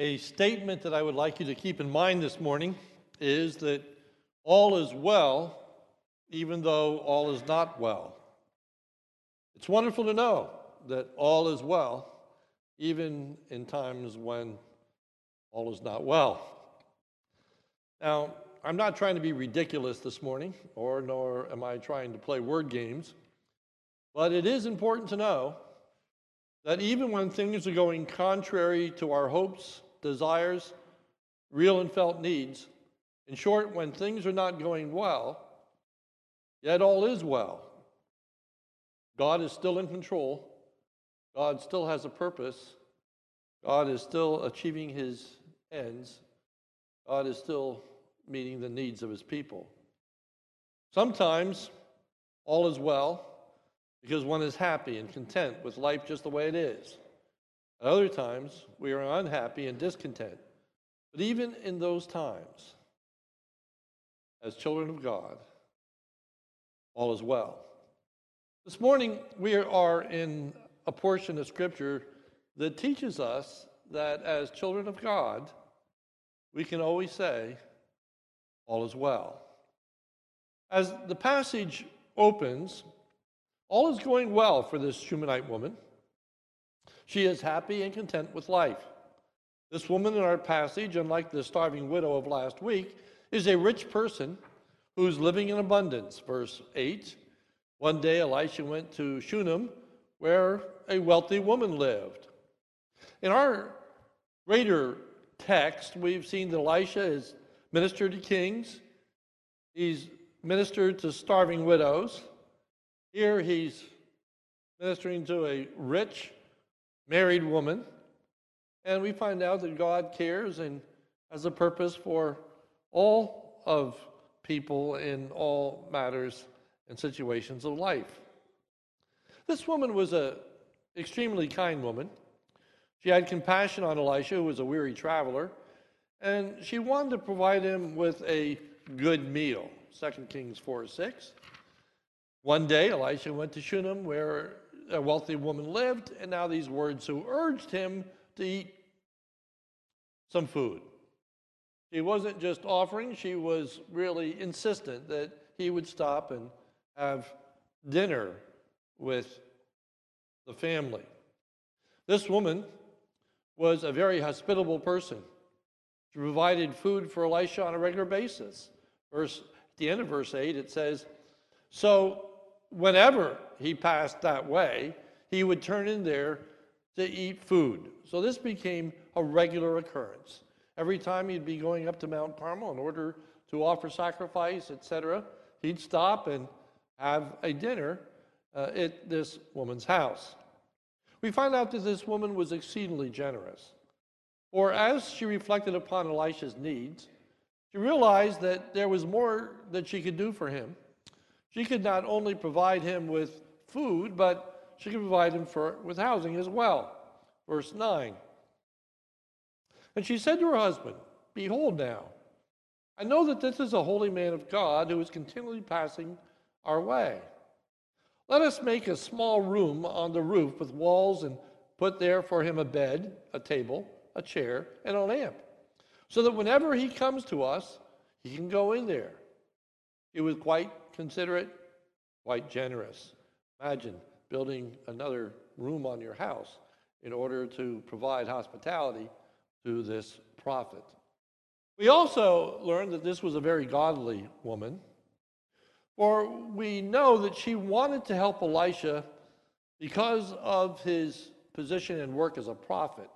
A statement that I would like you to keep in mind this morning is that all is well, even though all is not well. It's wonderful to know that all is well, even in times when all is not well. Now, I'm not trying to be ridiculous this morning, or nor am I trying to play word games, but it is important to know that even when things are going contrary to our hopes, desires, real and felt needs, in short, when things are not going well, yet all is well. God is still in control. God still has a purpose. God is still achieving his ends. God is still meeting the needs of his people. Sometimes all is well because one is happy and content with life just the way it is. At other times, we are unhappy and discontent. But even in those times, as children of God, all is well. This morning, we are in a portion of Scripture that teaches us that as children of God, we can always say, All is well. As the passage opens, all is going well for this Shunammite woman. She is happy and content with life. This woman in our passage, unlike the starving widow of last week, is a rich person who's living in abundance. Verse 8 One day Elisha went to Shunem, where a wealthy woman lived. In our greater text, we've seen that Elisha has ministered to kings, he's ministered to starving widows. Here he's ministering to a rich married woman. And we find out that God cares and has a purpose for all of people in all matters and situations of life. This woman was an extremely kind woman. She had compassion on Elisha, who was a weary traveler, and she wanted to provide him with a good meal. 2 Kings 4 6. One day, Elisha went to Shunem, where a wealthy woman lived, and now these words who urged him to eat some food. She wasn't just offering, she was really insistent that he would stop and have dinner with the family. This woman was a very hospitable person. She provided food for Elisha on a regular basis. Verse, at the end of verse 8, it says, So whenever he passed that way, he would turn in there to eat food. So this became a regular occurrence. Every time he'd be going up to Mount Carmel in order to offer sacrifice, etc., he'd stop and have a dinner uh, at this woman's house. We find out that this woman was exceedingly generous. For as she reflected upon Elisha's needs, she realized that there was more that she could do for him. She could not only provide him with food, but she could provide him for, with housing as well. Verse 9. And she said to her husband, Behold now, I know that this is a holy man of God who is continually passing our way. Let us make a small room on the roof with walls and put there for him a bed, a table, a chair, and a lamp, so that whenever he comes to us, he can go in there. He was quite considerate, quite generous. Imagine building another room on your house in order to provide hospitality to this prophet. We also learned that this was a very godly woman, for we know that she wanted to help Elisha because of his position and work as a prophet.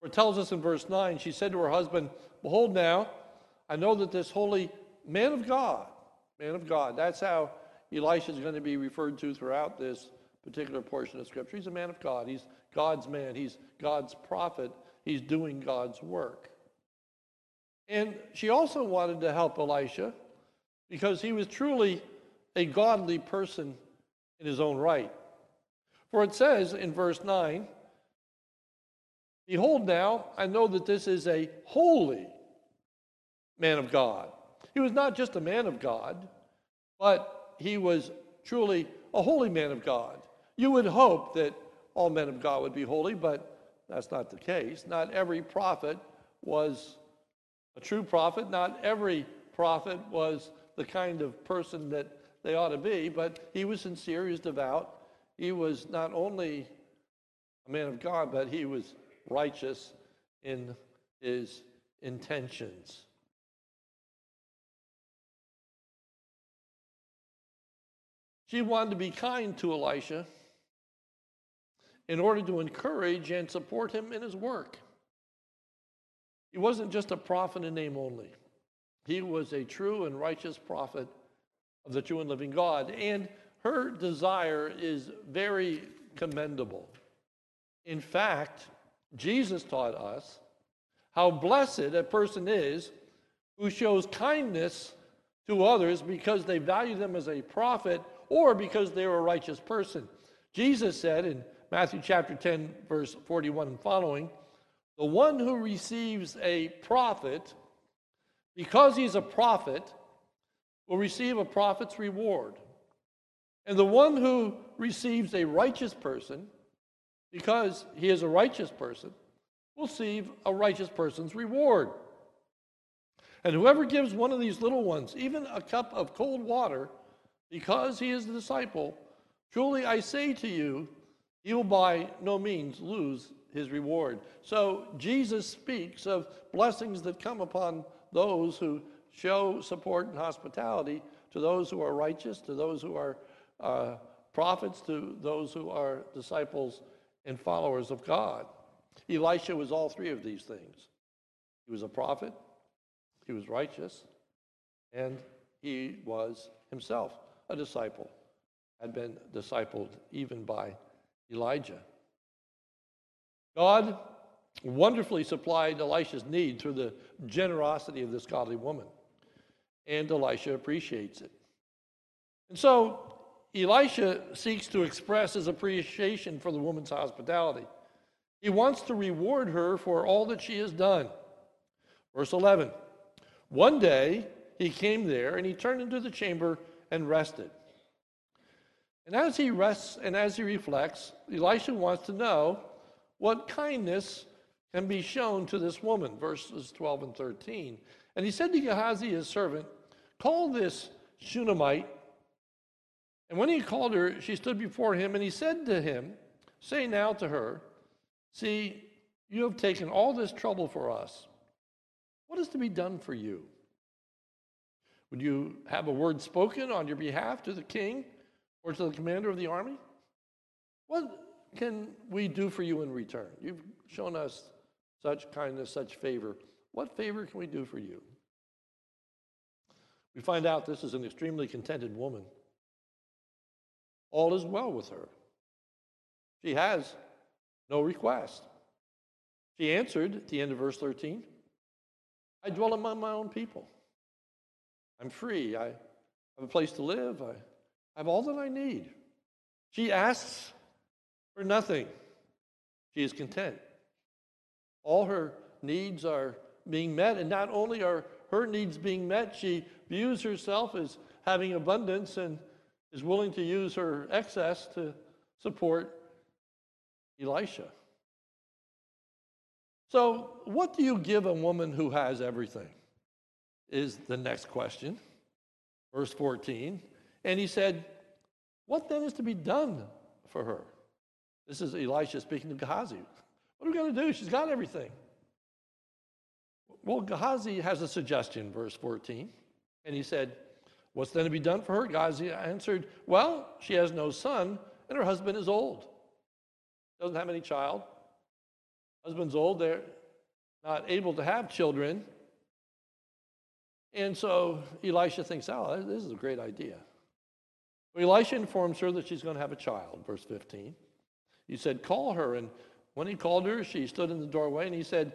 For it tells us in verse 9, she said to her husband, Behold, now, I know that this holy man of God, man of God, that's how Elisha is going to be referred to throughout this particular portion of Scripture. He's a man of God, he's God's man, he's God's prophet, he's doing God's work. And she also wanted to help Elisha because he was truly a godly person in his own right. For it says in verse 9, Behold, now I know that this is a holy man of God. He was not just a man of God, but he was truly a holy man of God. You would hope that all men of God would be holy, but that's not the case. Not every prophet was a true prophet. Not every prophet was the kind of person that they ought to be, but he was sincere, he was devout. He was not only a man of God, but he was righteous in his intentions. She wanted to be kind to Elisha in order to encourage and support him in his work. He wasn't just a prophet in name only, he was a true and righteous prophet of the true and living God. And her desire is very commendable. In fact, Jesus taught us how blessed a person is who shows kindness to others because they value them as a prophet or because they're a righteous person. Jesus said in Matthew chapter 10, verse 41 and following, the one who receives a prophet, because he's a prophet, will receive a prophet's reward. And the one who receives a righteous person, because he is a righteous person, will receive a righteous person's reward. And whoever gives one of these little ones even a cup of cold water, because he is a disciple, truly I say to you, he will by no means lose his reward. So Jesus speaks of blessings that come upon those who show support and hospitality to those who are righteous, to those who are uh, prophets, to those who are disciples and followers of God. Elisha was all three of these things. He was a prophet, he was righteous, and he was himself a disciple, had been discipled even by Elijah. God wonderfully supplied Elisha's need through the generosity of this godly woman, and Elisha appreciates it. And so Elisha seeks to express his appreciation for the woman's hospitality. He wants to reward her for all that she has done. Verse 11 One day he came there and he turned into the chamber and rested. And as he rests and as he reflects, Elisha wants to know what kindness can be shown to this woman, verses 12 and 13. And he said to Gehazi, his servant, Call this Shunammite. And when he called her, she stood before him, and he said to him, Say now to her, See, you have taken all this trouble for us. What is to be done for you? Would you have a word spoken on your behalf to the king or to the commander of the army? What can we do for you in return? You've shown us such kindness, such favor. What favor can we do for you? We find out this is an extremely contented woman. All is well with her. She has no request. She answered at the end of verse 13 I dwell among my own people. I'm free. I have a place to live. I have all that I need. She asks for nothing. She is content. All her needs are being met, and not only are her needs being met, she views herself as having abundance and is willing to use her excess to support Elisha. So, what do you give a woman who has everything? Is the next question. Verse 14. And he said, What then is to be done for her? This is Elisha speaking to Gehazi. What are we going to do? She's got everything. Well, Gehazi has a suggestion, verse 14. And he said, What's then to be done for her? Gehazi answered, Well, she has no son, and her husband is old. Doesn't have any child. Husband's old, they're not able to have children. And so Elisha thinks, Oh, this is a great idea. Well, Elisha informs her that she's going to have a child, verse 15. He said, Call her. And when he called her, she stood in the doorway and he said,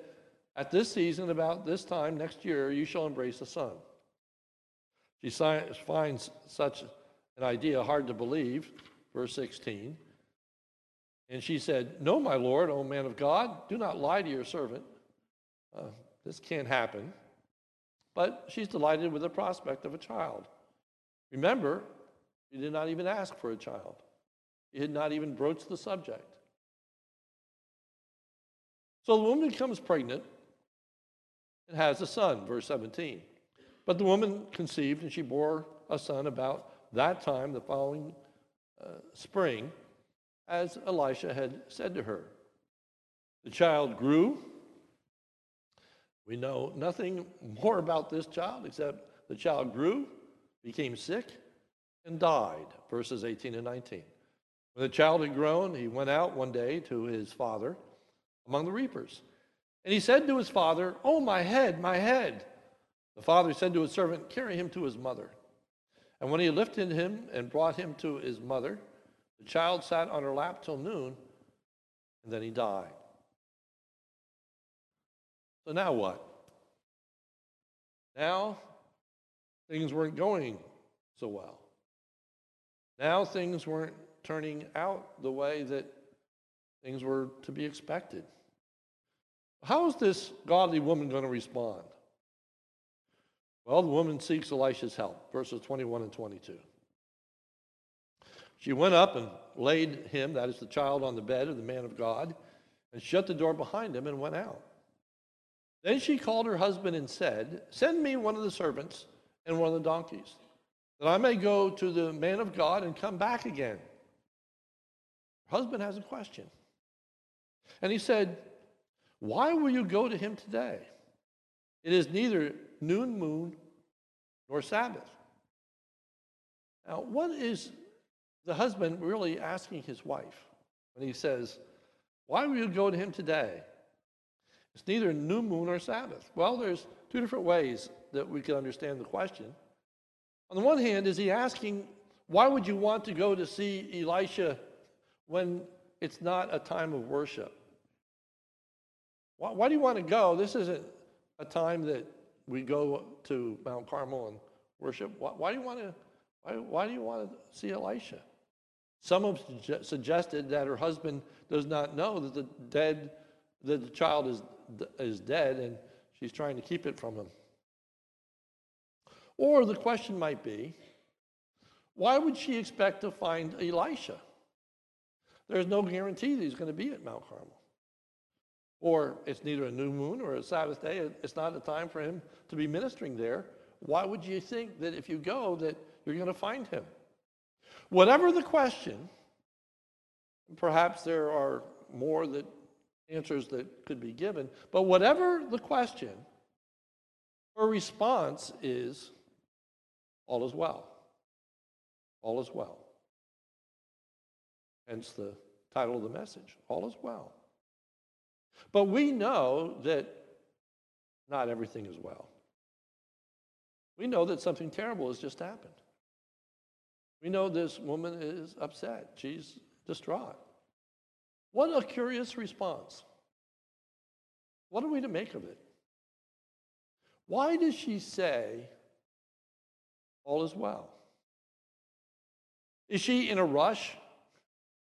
At this season, about this time next year, you shall embrace a son. She finds such an idea hard to believe, verse 16. And she said, No, my Lord, O man of God, do not lie to your servant. Uh, this can't happen. But she's delighted with the prospect of a child. Remember, she did not even ask for a child. He had not even broached the subject. So the woman becomes pregnant and has a son, verse 17. But the woman conceived and she bore a son about that time, the following uh, spring, as Elisha had said to her. The child grew. We know nothing more about this child except the child grew, became sick, and died, verses 18 and 19. When the child had grown, he went out one day to his father among the reapers. And he said to his father, Oh, my head, my head. The father said to his servant, Carry him to his mother. And when he lifted him and brought him to his mother, the child sat on her lap till noon, and then he died. So now what? Now things weren't going so well. Now things weren't turning out the way that things were to be expected. How is this godly woman going to respond? Well, the woman seeks Elisha's help, verses 21 and 22. She went up and laid him, that is the child, on the bed of the man of God, and shut the door behind him and went out. Then she called her husband and said, Send me one of the servants and one of the donkeys, that I may go to the man of God and come back again. Her husband has a question. And he said, Why will you go to him today? It is neither noon moon nor Sabbath. Now, what is the husband really asking his wife when he says, Why will you go to him today? It's neither new moon or Sabbath. Well, there's two different ways that we can understand the question. On the one hand, is he asking, Why would you want to go to see Elisha when it's not a time of worship? Why, why do you want to go? This isn't a time that we go to Mount Carmel and worship. Why, why do you want to? Why, why do you want to see Elisha? Some have suggested that her husband does not know that the dead, that the child is, is dead, and she's trying to keep it from him. Or the question might be, why would she expect to find Elisha? There's no guarantee that he's going to be at Mount Carmel. Or it's neither a new moon or a Sabbath day. It's not a time for him to be ministering there. Why would you think that if you go that you're going to find him? Whatever the question, perhaps there are more that answers that could be given, but whatever the question, her response is all is well. All is well. Hence the title of the message All is well. But we know that not everything is well. We know that something terrible has just happened. We know this woman is upset. She's distraught. What a curious response. What are we to make of it? Why does she say, All is well? Is she in a rush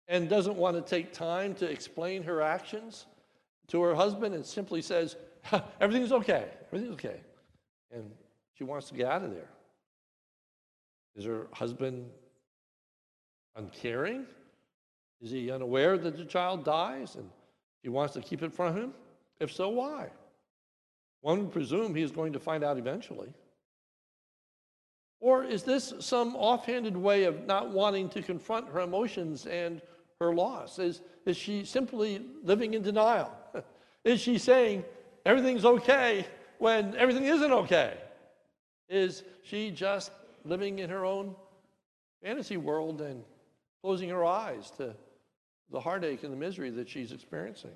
and doesn't want to take time to explain her actions to her husband and simply says, Everything's okay, everything's okay. And she wants to get out of there. Is her husband uncaring? Is he unaware that the child dies and he wants to keep it from him? If so, why? One would presume he is going to find out eventually. Or is this some offhanded way of not wanting to confront her emotions and her loss? Is, is she simply living in denial? is she saying everything's okay when everything isn't okay? Is she just living in her own fantasy world and closing her eyes to the heartache and the misery that she's experiencing?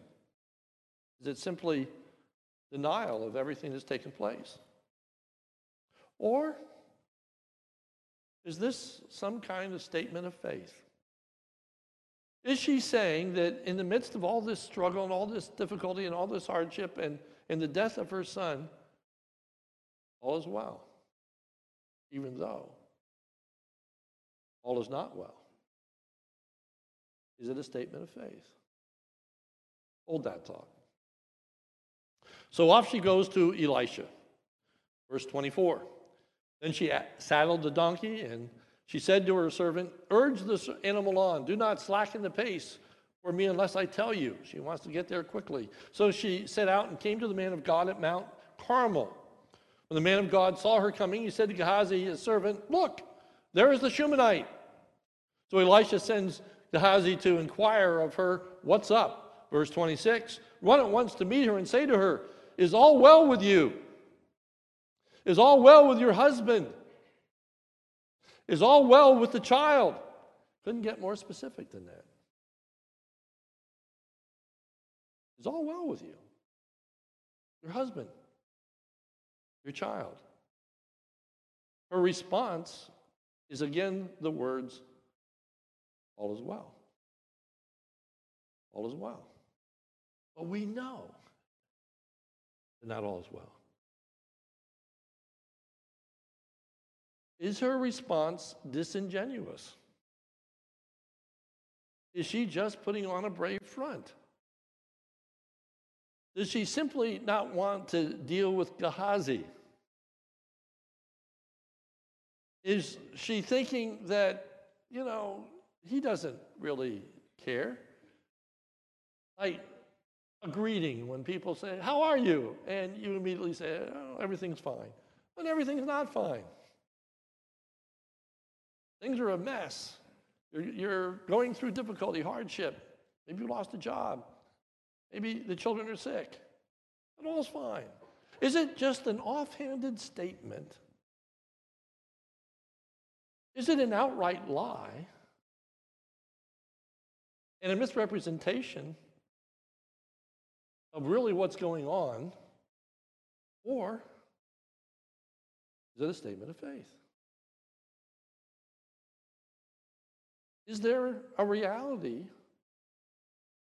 Is it simply denial of everything that's taken place? Or is this some kind of statement of faith? Is she saying that in the midst of all this struggle and all this difficulty and all this hardship and, and the death of her son, all is well? even though all is not well? Is it a statement of faith? Hold that thought. So off she goes to Elisha. Verse 24. Then she saddled the donkey and she said to her servant, Urge this animal on, do not slacken the pace, for me unless I tell you. She wants to get there quickly. So she set out and came to the man of God at Mount Carmel. When the man of God saw her coming, he said to Gehazi, his servant, Look, there is the Shunammite. So Elisha sends Gehazi to inquire of her, What's up? Verse 26 Run at once to meet her and say to her, Is all well with you? Is all well with your husband? Is all well with the child? Couldn't get more specific than that. Is all well with you? Your husband? Your child? Her response is again the words, All is well. All is well. But we know that not all is well. Is her response disingenuous? Is she just putting on a brave front? Does she simply not want to deal with Gehazi? Is she thinking that, you know, he doesn't really care? Like a greeting when people say, How are you? And you immediately say, Oh, everything's fine. But everything's not fine. Things are a mess. You're, going through difficulty, hardship. Maybe you lost a job. Maybe the children are sick. But all's fine. Is it just an offhanded statement? Is it an outright lie? And a misrepresentation of really what's going on? Or is it a statement of faith? Is there a reality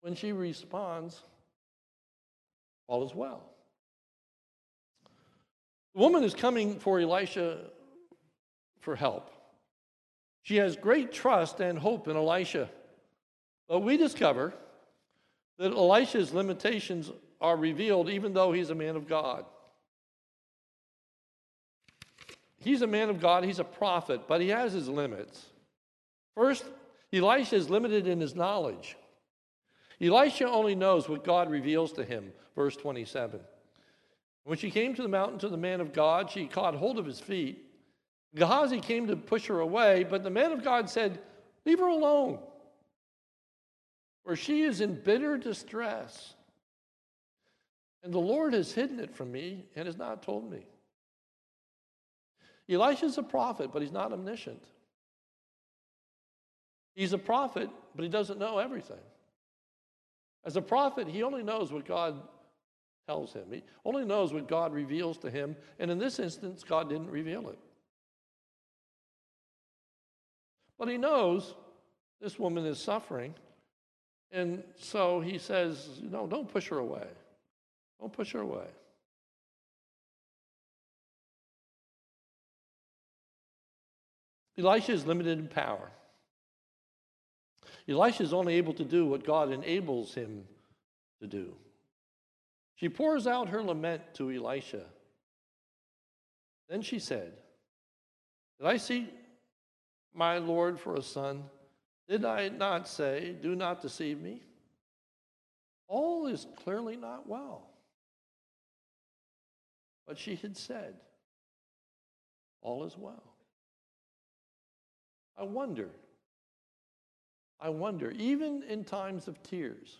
when she responds, all is well? The woman is coming for Elisha for help. She has great trust and hope in Elisha. But we discover that Elisha's limitations are revealed even though he's a man of God. He's a man of God, he's a prophet, but he has his limits. First, Elisha is limited in his knowledge. Elisha only knows what God reveals to him, verse 27. When she came to the mountain to the man of God, she caught hold of his feet. Gehazi came to push her away, but the man of God said, Leave her alone, for she is in bitter distress. And the Lord has hidden it from me and has not told me. Elisha is a prophet, but he's not omniscient. He's a prophet, but he doesn't know everything. As a prophet, he only knows what God tells him, he only knows what God reveals to him. And in this instance, God didn't reveal it. But he knows this woman is suffering. And so he says, No, don't push her away. Don't push her away. Elisha is limited in power. Elisha is only able to do what God enables him to do. She pours out her lament to Elisha. Then she said, Did I see my Lord for a son? Did I not say, Do not deceive me? All is clearly not well. But she had said, All is well. I wonder I wonder, even in times of tears,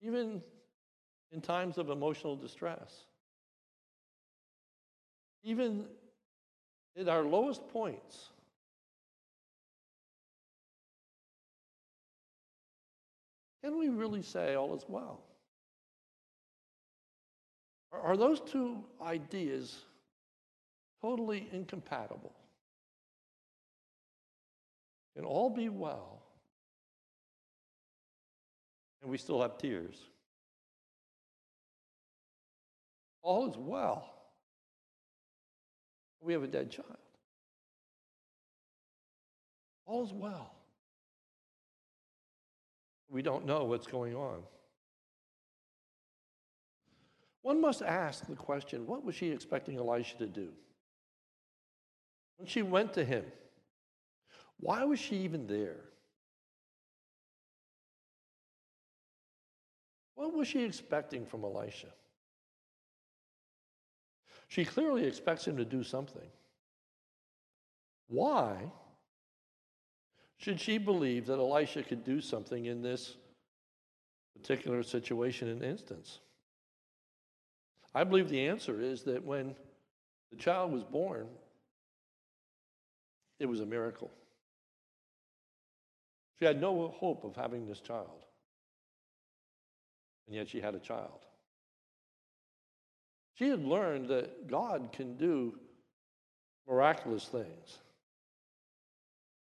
even in times of emotional distress, even at our lowest points, can we really say all is well? Are those two ideas totally incompatible? can all be well, and we still have tears. All is well. We have a dead child. All is well. We don't know what's going on. One must ask the question what was she expecting Elisha to do? When she went to him, why was she even there? What was she expecting from Elisha? She clearly expects him to do something. Why should she believe that Elisha could do something in this particular situation and instance? I believe the answer is that when the child was born, it was a miracle. She had no hope of having this child, and yet she had a child. She had learned that God can do miraculous things.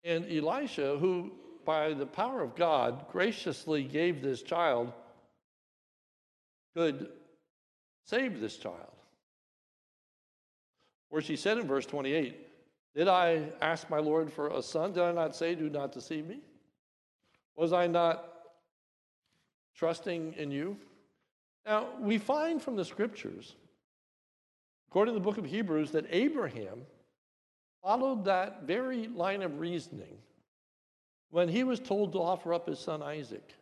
And Elisha, who by the power of God graciously gave this child, could save this child. Where she said in verse 28, Did I ask my Lord for a son? Did I not say, Do not deceive me? Was I not trusting in you? Now, we find from the scriptures, according to the book of Hebrews, that Abraham followed that very line of reasoning when he was told to offer up his son Isaac.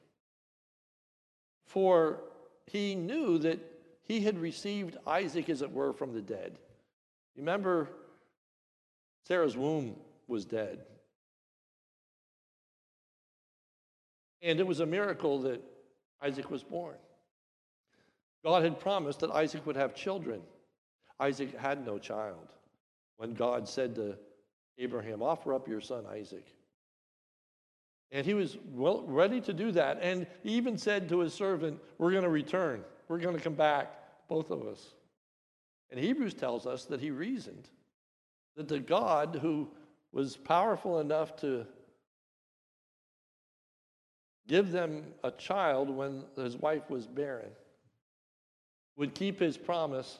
For he knew that he had received Isaac, as it were, from the dead. Remember, Sarah's womb was dead. And it was a miracle that Isaac was born. God had promised that Isaac would have children. Isaac had no child when God said to Abraham, Offer up your son Isaac. And he was well, ready to do that. And he even said to his servant, We're going to return. We're going to come back, both of us. And Hebrews tells us that he reasoned that the God who was powerful enough to give them a child when his wife was barren would keep his promise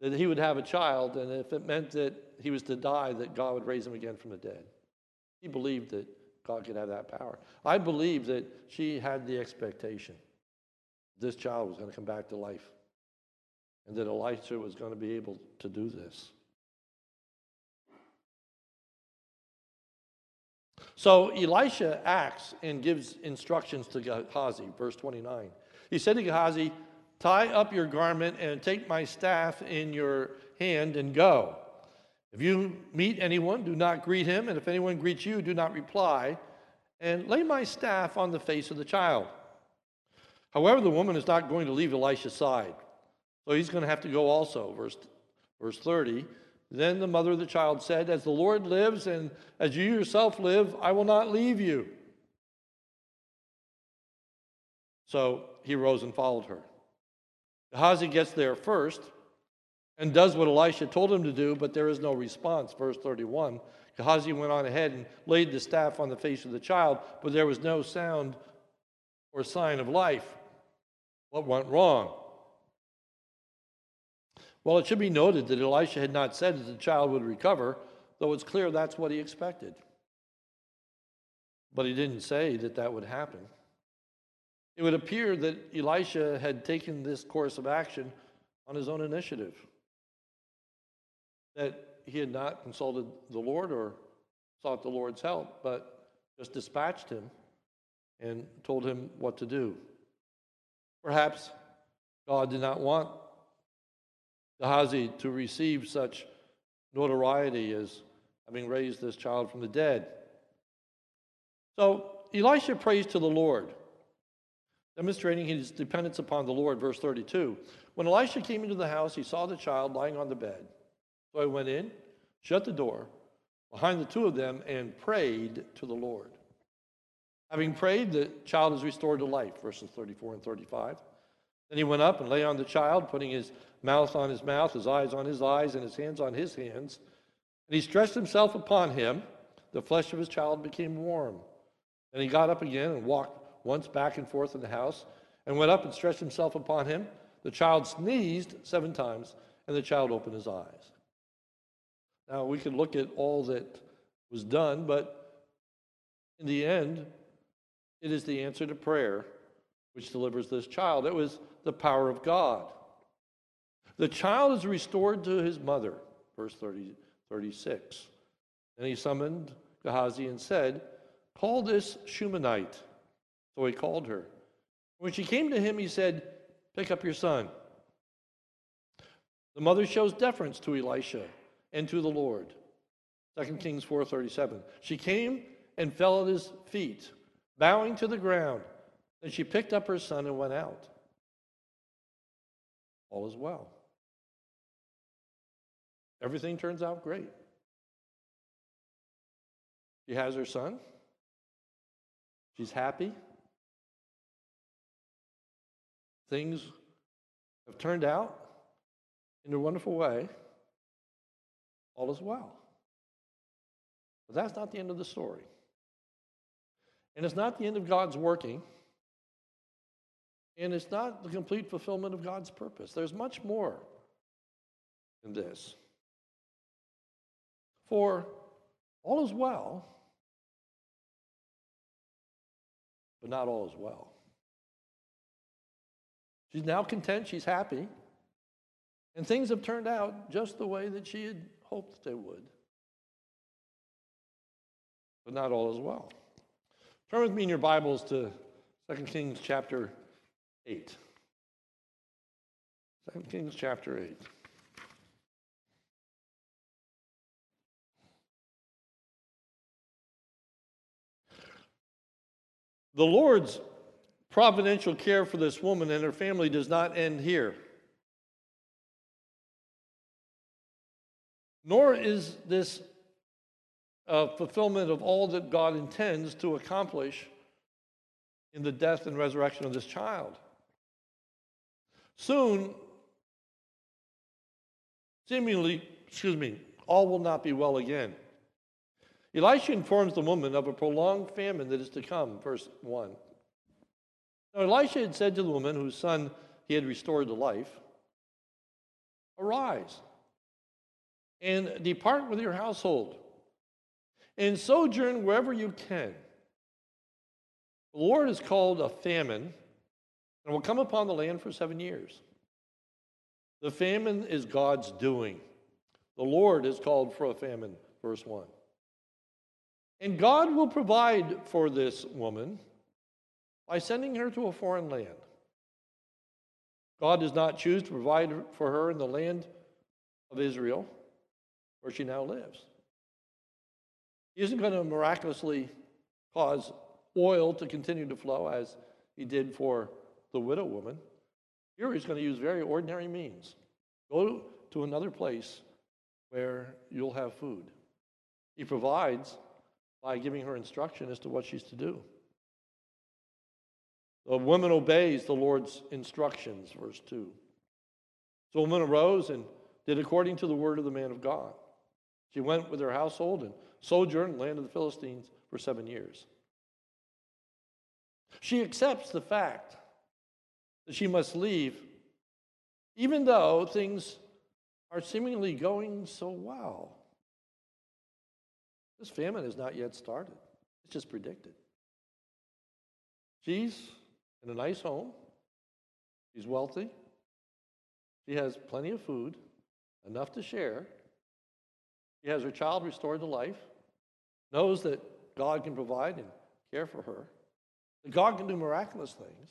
that he would have a child, and if it meant that he was to die, that God would raise him again from the dead. He believed that God could have that power. I believe that she had the expectation this child was going to come back to life and that Elisha was going to be able to do this. So Elisha acts and gives instructions to Gehazi, verse 29. He said to Gehazi, Tie up your garment and take my staff in your hand and go. If you meet anyone, do not greet him, and if anyone greets you, do not reply, and lay my staff on the face of the child. However, the woman is not going to leave Elisha's side, so he's going to have to go also. Verse, verse 30. Then the mother of the child said, As the Lord lives and as you yourself live, I will not leave you. So he rose and followed her. Gehazi gets there first and does what Elisha told him to do, but there is no response. Verse 31 Gehazi went on ahead and laid the staff on the face of the child, but there was no sound or sign of life. What went wrong? Well, it should be noted that Elisha had not said that the child would recover, though it's clear that's what he expected. But he didn't say that that would happen. It would appear that Elisha had taken this course of action on his own initiative, that he had not consulted the Lord or sought the Lord's help, but just dispatched him and told him what to do. Perhaps God did not want Gehazi to receive such notoriety as having raised this child from the dead. So Elisha prays to the Lord demonstrating his dependence upon the Lord. Verse 32 When Elisha came into the house, he saw the child lying on the bed. So I went in, shut the door behind the two of them, and prayed to the Lord. Having prayed, the child is restored to life, verses 34 and 35. Then he went up and lay on the child, putting his mouth on his mouth, his eyes on his eyes, and his hands on his hands. And he stretched himself upon him. The flesh of his child became warm. And he got up again and walked once back and forth in the house, and went up and stretched himself upon him. The child sneezed seven times, and the child opened his eyes. Now, we could look at all that was done, but in the end, it is the answer to prayer which delivers this child. It was the power of God. The child is restored to his mother, verse 30, 36. And he summoned Gehazi and said, Call this Shunammite. So he called her. When she came to him, he said, Pick up your son. The mother shows deference to Elisha and to the Lord. 2 Kings 4:37. She came and fell at his feet, bowing to the ground. Then she picked up her son and went out. All is well. Everything turns out great. She has her son. She's happy. Things have turned out in a wonderful way. All is well. But that's not the end of the story. And it's not the end of God's working. And it's not the complete fulfillment of God's purpose. There's much more than this. For all is well, but not all is well. She's now content, she's happy, and things have turned out just the way that she had hoped they would. But not all is well. Turn with me in your Bibles to 2 Kings chapter 8. 2 Kings chapter 8. The Lord's providential care for this woman and her family does not end here. Nor is this fulfillment of all that God intends to accomplish in the death and resurrection of this child. Soon, seemingly, excuse me, all will not be well again. Elisha informs the woman of a prolonged famine that is to come, verse 1. Now, Elisha had said to the woman whose son he had restored to life, Arise and depart with your household and sojourn wherever you can. The Lord has called a famine and will come upon the land for seven years. The famine is God's doing. The Lord has called for a famine, verse 1. And God will provide for this woman by sending her to a foreign land. God does not choose to provide for her in the land of Israel, where she now lives. He isn't going to miraculously cause oil to continue to flow as he did for the widow woman. Here he's going to use very ordinary means. Go to another place where you'll have food. He provides by giving her instruction as to what she's to do. The woman obeys the Lord's instructions, verse 2. So the woman arose and did according to the word of the man of God. She went with her household and sojourned in the land of the Philistines for seven years. She accepts the fact that she must leave, even though things are seemingly going so well. This famine has not yet started, it's just predicted. She's in a nice home, she's wealthy, she has plenty of food, enough to share. She has her child restored to life, knows that God can provide and care for her, that God can do miraculous things.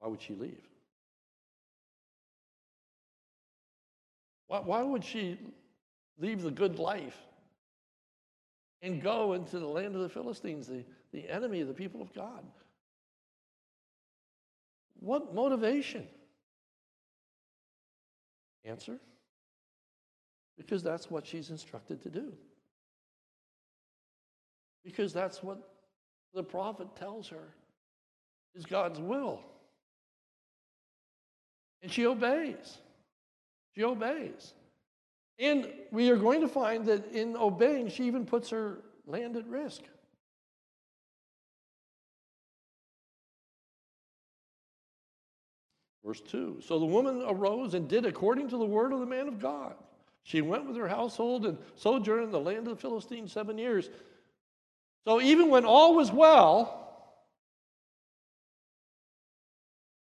Why would she leave? Why, why would she leave the good life and go into the land of the Philistines, the, the enemy of the people of God. What motivation? Answer because that's what she's instructed to do. Because that's what the prophet tells her is God's will. And she obeys. She obeys. And we are going to find that in obeying, she even puts her land at risk. Verse 2 So the woman arose and did according to the word of the man of God. She went with her household and sojourned in the land of the Philistines seven years. So even when all was well,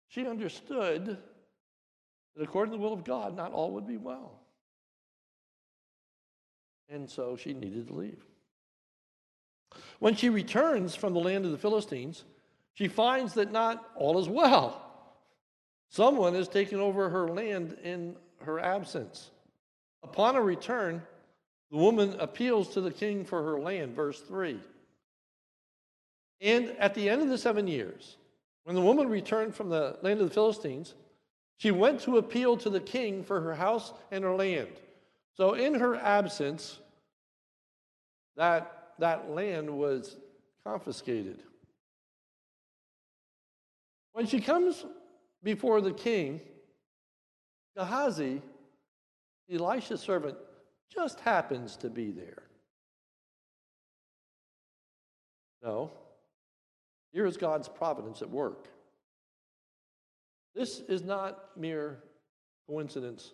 she understood that according to the will of God, not all would be well. And so she needed to leave. When she returns from the land of the Philistines, she finds that not all is well. Someone has taken over her land in her absence. Upon a return, the woman appeals to the king for her land, verse 3. And at the end of the seven years, when the woman returned from the land of the Philistines, she went to appeal to the king for her house and her land. So, in her absence, that, that land was confiscated. When she comes before the king, Gehazi, Elisha's servant, just happens to be there. No, here is God's providence at work. This is not mere coincidence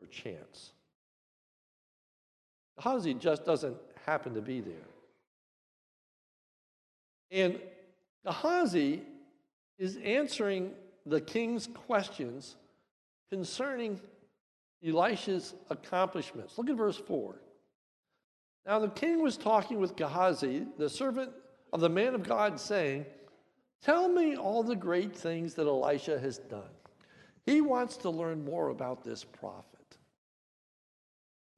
or chance. Gehazi just doesn't happen to be there. And Gehazi is answering the king's questions concerning Elisha's accomplishments. Look at verse 4. Now the king was talking with Gehazi, the servant of the man of God, saying, Tell me all the great things that Elisha has done. He wants to learn more about this prophet.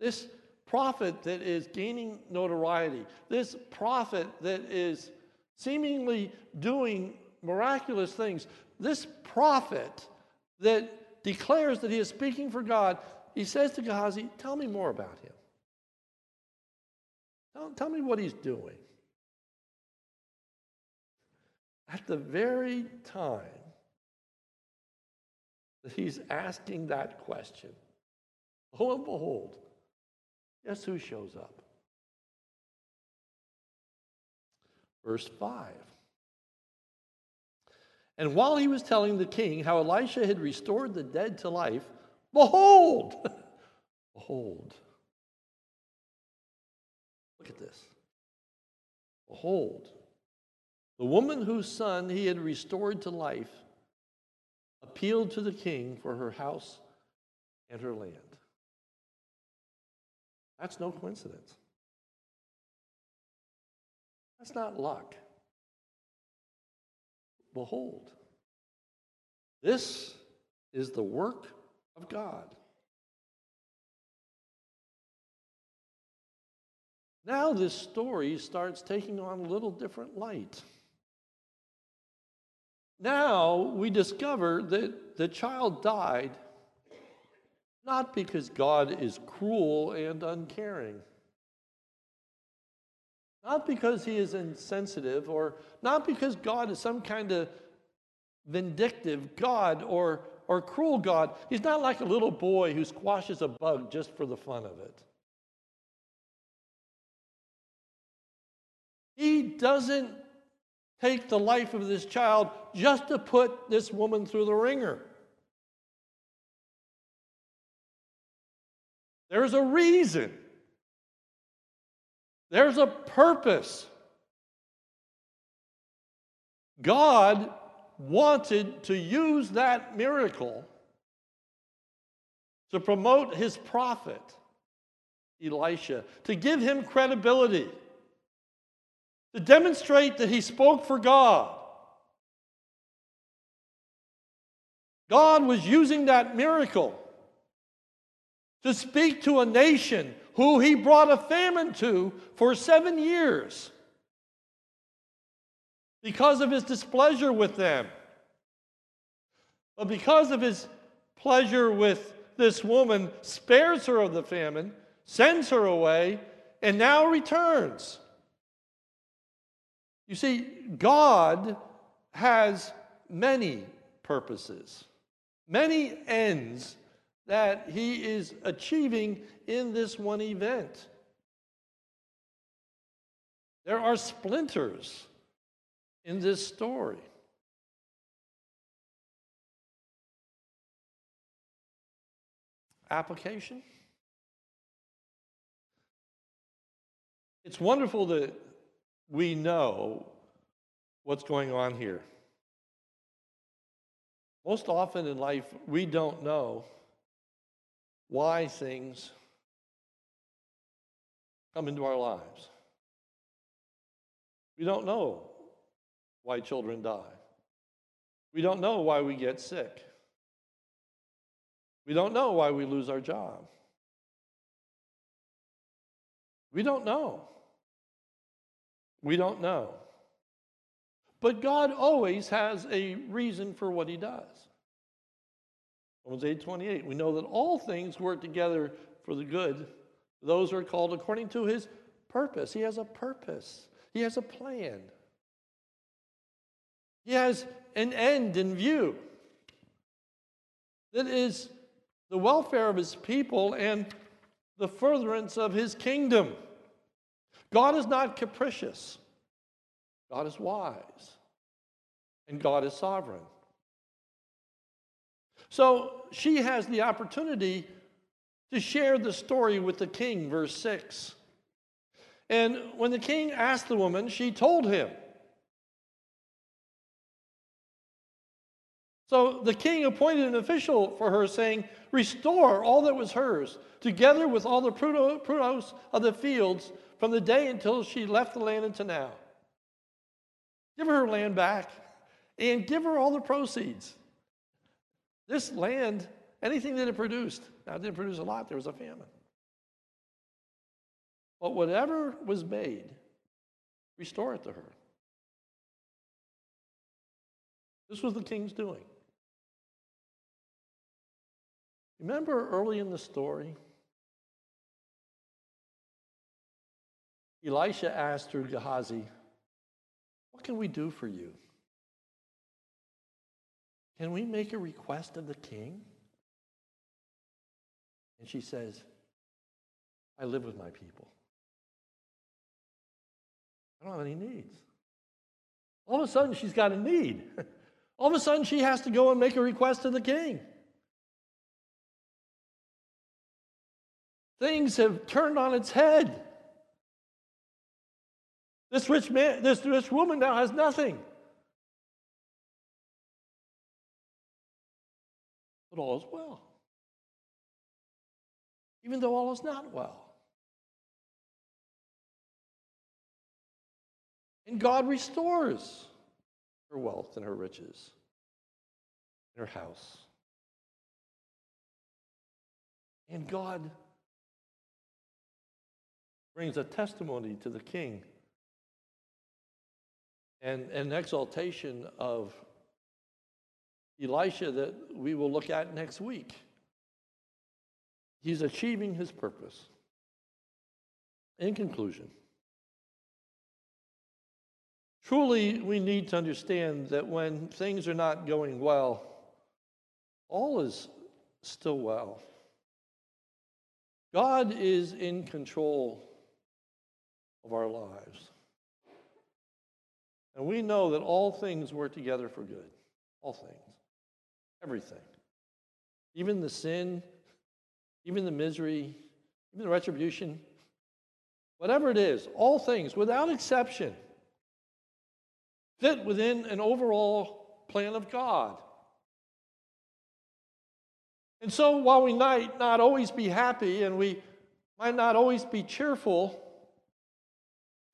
This prophet that is gaining notoriety, this prophet that is seemingly doing miraculous things, this prophet that declares that he is speaking for God, he says to Gehazi, Tell me more about him. Tell, tell me what he's doing. At the very time that he's asking that question, lo and behold, guess who shows up? Verse 5. And while he was telling the king how Elisha had restored the dead to life, behold, behold, look at this. Behold, the woman whose son he had restored to life appealed to the king for her house and her land. That's no coincidence. That's not luck. Behold, this is the work of God. Now, this story starts taking on a little different light. Now we discover that the child died not because God is cruel and uncaring, not because he is insensitive, or not because God is some kind of vindictive God or, or cruel God. He's not like a little boy who squashes a bug just for the fun of it. He doesn't take the life of this child just to put this woman through the wringer. There's a reason. There's a purpose. God wanted to use that miracle to promote his prophet, Elisha, to give him credibility, to demonstrate that he spoke for God. God was using that miracle to speak to a nation who he brought a famine to for seven years because of his displeasure with them. But because of his pleasure with this woman, spares her of the famine, sends her away, and now returns. You see, God has many purposes, many ends that he is achieving in this one event. There are splinters in this story. Application? It's wonderful that we know what's going on here. Most often in life, we don't know why things come into our lives. We don't know why children die. We don't know why we get sick. We don't know why we lose our job. We don't know. We don't know. But God always has a reason for what he does. Romans 8 28, we know that all things work together for the good, those are called according to his purpose. He has a purpose, he has a plan, he has an end in view that is the welfare of his people and the furtherance of his kingdom. God is not capricious, God is wise, and God is sovereign. So she has the opportunity to share the story with the king, verse 6. And when the king asked the woman, she told him. So the king appointed an official for her, saying, Restore all that was hers, together with all the produce of the fields from the day until she left the land until now. Give her her land back and give her all the proceeds. This land, anything that it produced, now it didn't produce a lot, there was a famine. But whatever was made, restore it to her. This was the king's doing. Remember early in the story? Elisha asked through Gehazi, What can we do for you? Can we make a request of the king? And she says, I live with my people. I don't have any needs. All of a sudden, she's got a need. All of a sudden, she has to go and make a request to the king. Things have turned on its head. This rich man, this rich woman now has nothing. But all is well. Even though all is not well. And God restores her wealth and her riches, and her house. And God brings a testimony to the king and an exaltation of Elisha that we will look at next week. He's achieving his purpose. In conclusion, truly we need to understand that when things are not going well, all is still well. God is in control of our lives. And we know that all things work together for good. All things. Everything. Even the sin, even the misery, even the retribution, whatever it is, all things, without exception, fit within an overall plan of God. And so while we might not always be happy and we might not always be cheerful,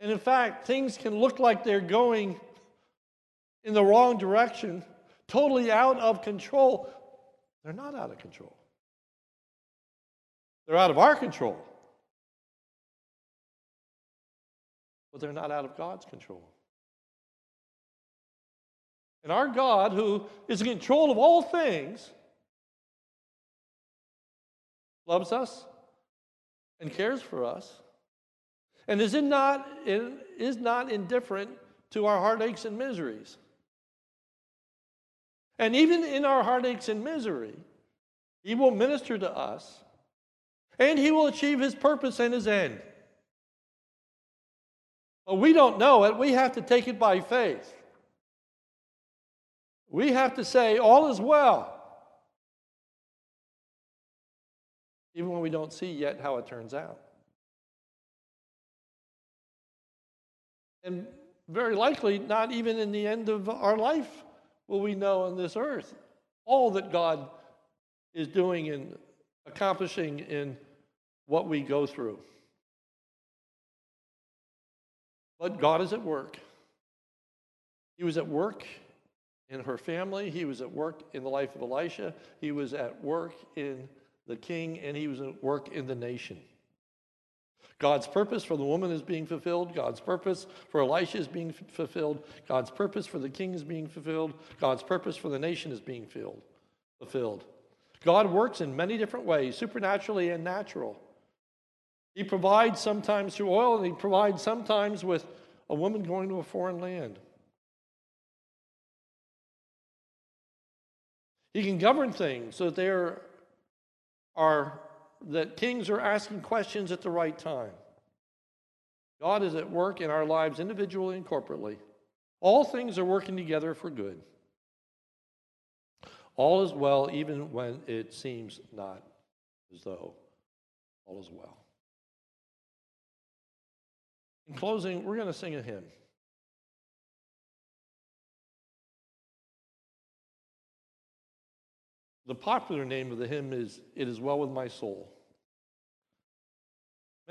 and in fact, things can look like they're going in the wrong direction, totally out of control. They're not out of control, they're out of our control. But they're not out of God's control. And our God, who is in control of all things, loves us and cares for us and is, not, is not indifferent to our heartaches and miseries. And even in our heartaches and misery, He will minister to us and He will achieve His purpose and His end. But we don't know it, we have to take it by faith. We have to say, All is well. Even when we don't see yet how it turns out. And very likely, not even in the end of our life will we know on this earth all that God is doing and accomplishing in what we go through. But God is at work. He was at work in her family, he was at work in the life of Elisha, he was at work in the king, and he was at work in the nation. God's purpose for the woman is being fulfilled. God's purpose for Elisha is being f- fulfilled. God's purpose for the king is being fulfilled. God's purpose for the nation is being filled, fulfilled. God works in many different ways, supernaturally and natural. He provides sometimes through oil, and he provides sometimes with a woman going to a foreign land. He can govern things so that there are that kings are asking questions at the right time. God is at work in our lives individually and corporately. All things are working together for good. All is well, even when it seems not as though all is well. In closing, we're going to sing a hymn. The popular name of the hymn is It Is Well With My Soul.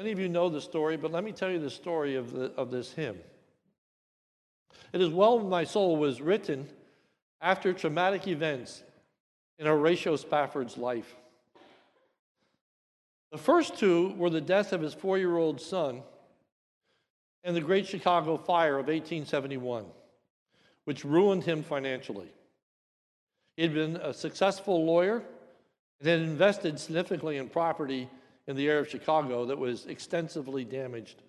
Many of you know the story, but let me tell you the story of, the, of this hymn. It Is Well My Soul was written after traumatic events in Horatio Spafford's life. The first two were the death of his four year old son and the Great Chicago Fire of 1871, which ruined him financially. He had been a successful lawyer and had invested significantly in property in the area of Chicago that was extensively damaged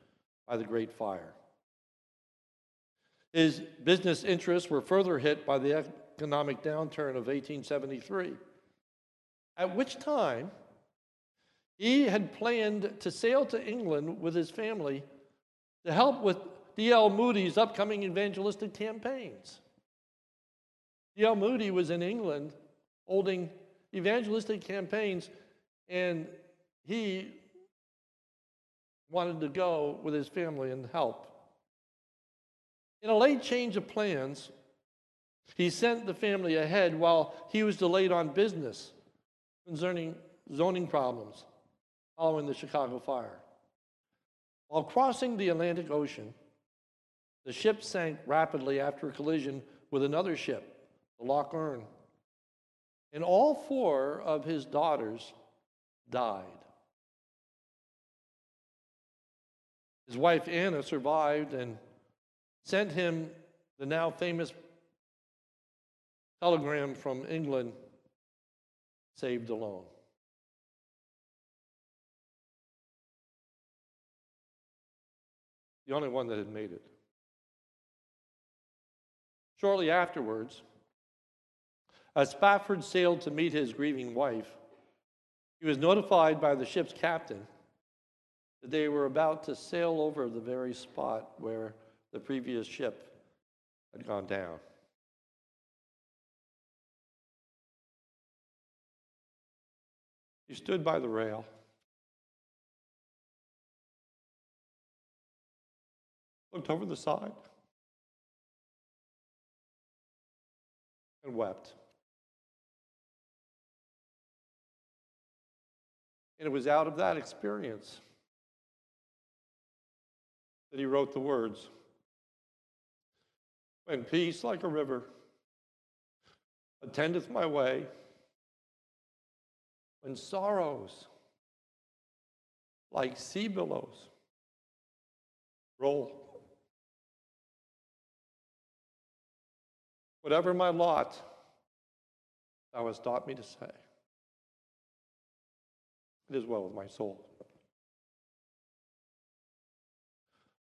by the Great Fire. His business interests were further hit by the economic downturn of 1873, at which time he had planned to sail to England with his family to help with D.L. Moody's upcoming evangelistic campaigns. D.L. Moody was in England holding evangelistic campaigns, and he wanted to go with his family and help. In a late change of plans, he sent the family ahead while he was delayed on business concerning zoning problems following the Chicago fire. While crossing the Atlantic Ocean, the ship sank rapidly after a collision with another ship the Loch Earn. And all four of his daughters died. His wife Anna survived and sent him the now famous telegram from England saved alone. The only one that had made it. Shortly afterwards, as Spafford sailed to meet his grieving wife, he was notified by the ship's captain they were about to sail over the very spot where the previous ship had gone down. He stood by the rail. Looked over the side and wept. And it was out of that experience that he wrote the words When peace like a river attendeth my way, when sorrows like sea billows roll. Whatever my lot, thou hast taught me to say. It is well with my soul.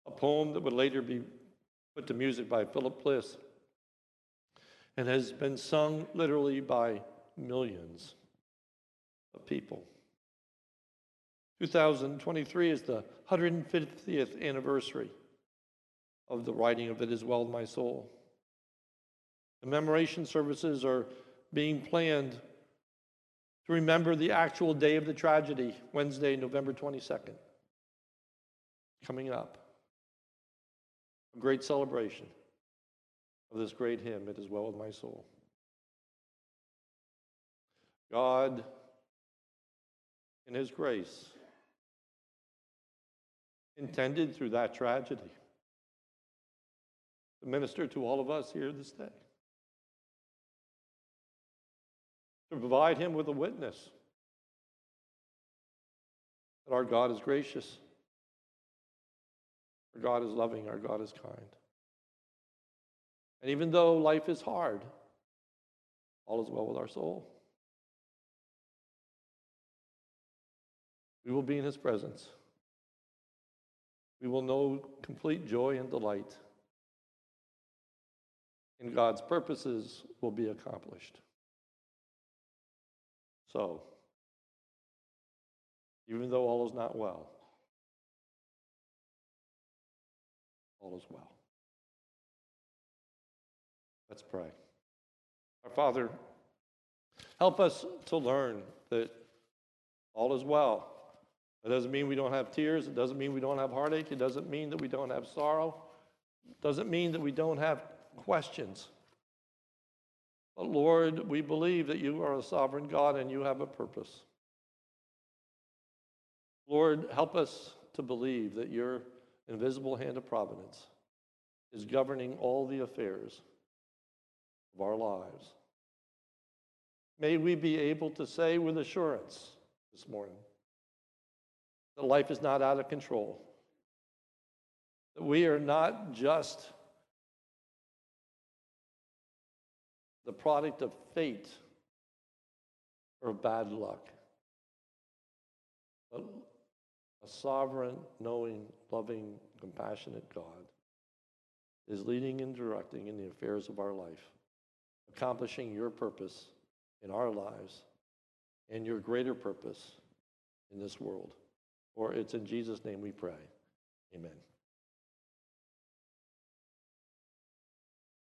A poem that would later be put to music by Philip Bliss and has been sung literally by millions of people. 2023 is the 150th anniversary of the writing of It Is Well My Soul. Commemoration services are being planned to remember the actual day of the tragedy, Wednesday, November 22nd, coming up. A great celebration of this great hymn, It Is Well With My Soul. God, in His grace, intended through that tragedy to minister to all of us here this day. To provide him with a witness that our God is gracious, our God is loving, our God is kind. And even though life is hard, all is well with our soul. We will be in his presence. We will know complete joy and delight. And God's purposes will be accomplished. So, even though all is not well, all is well. Let's pray. Our Father, help us to learn that all is well. It doesn't mean we don't have tears. It doesn't mean we don't have heartache. It doesn't mean that we don't have sorrow. It doesn't mean that we don't have questions. But Lord, we believe that you are a sovereign God and you have a purpose. Lord, help us to believe that your invisible hand of providence is governing all the affairs of our lives. May we be able to say with assurance this morning that life is not out of control, that we are not just the product of fate or bad luck, but a sovereign, knowing, loving, compassionate God is leading and directing in the affairs of our life, accomplishing your purpose in our lives and your greater purpose in this world. For it's in Jesus' name we pray. Amen.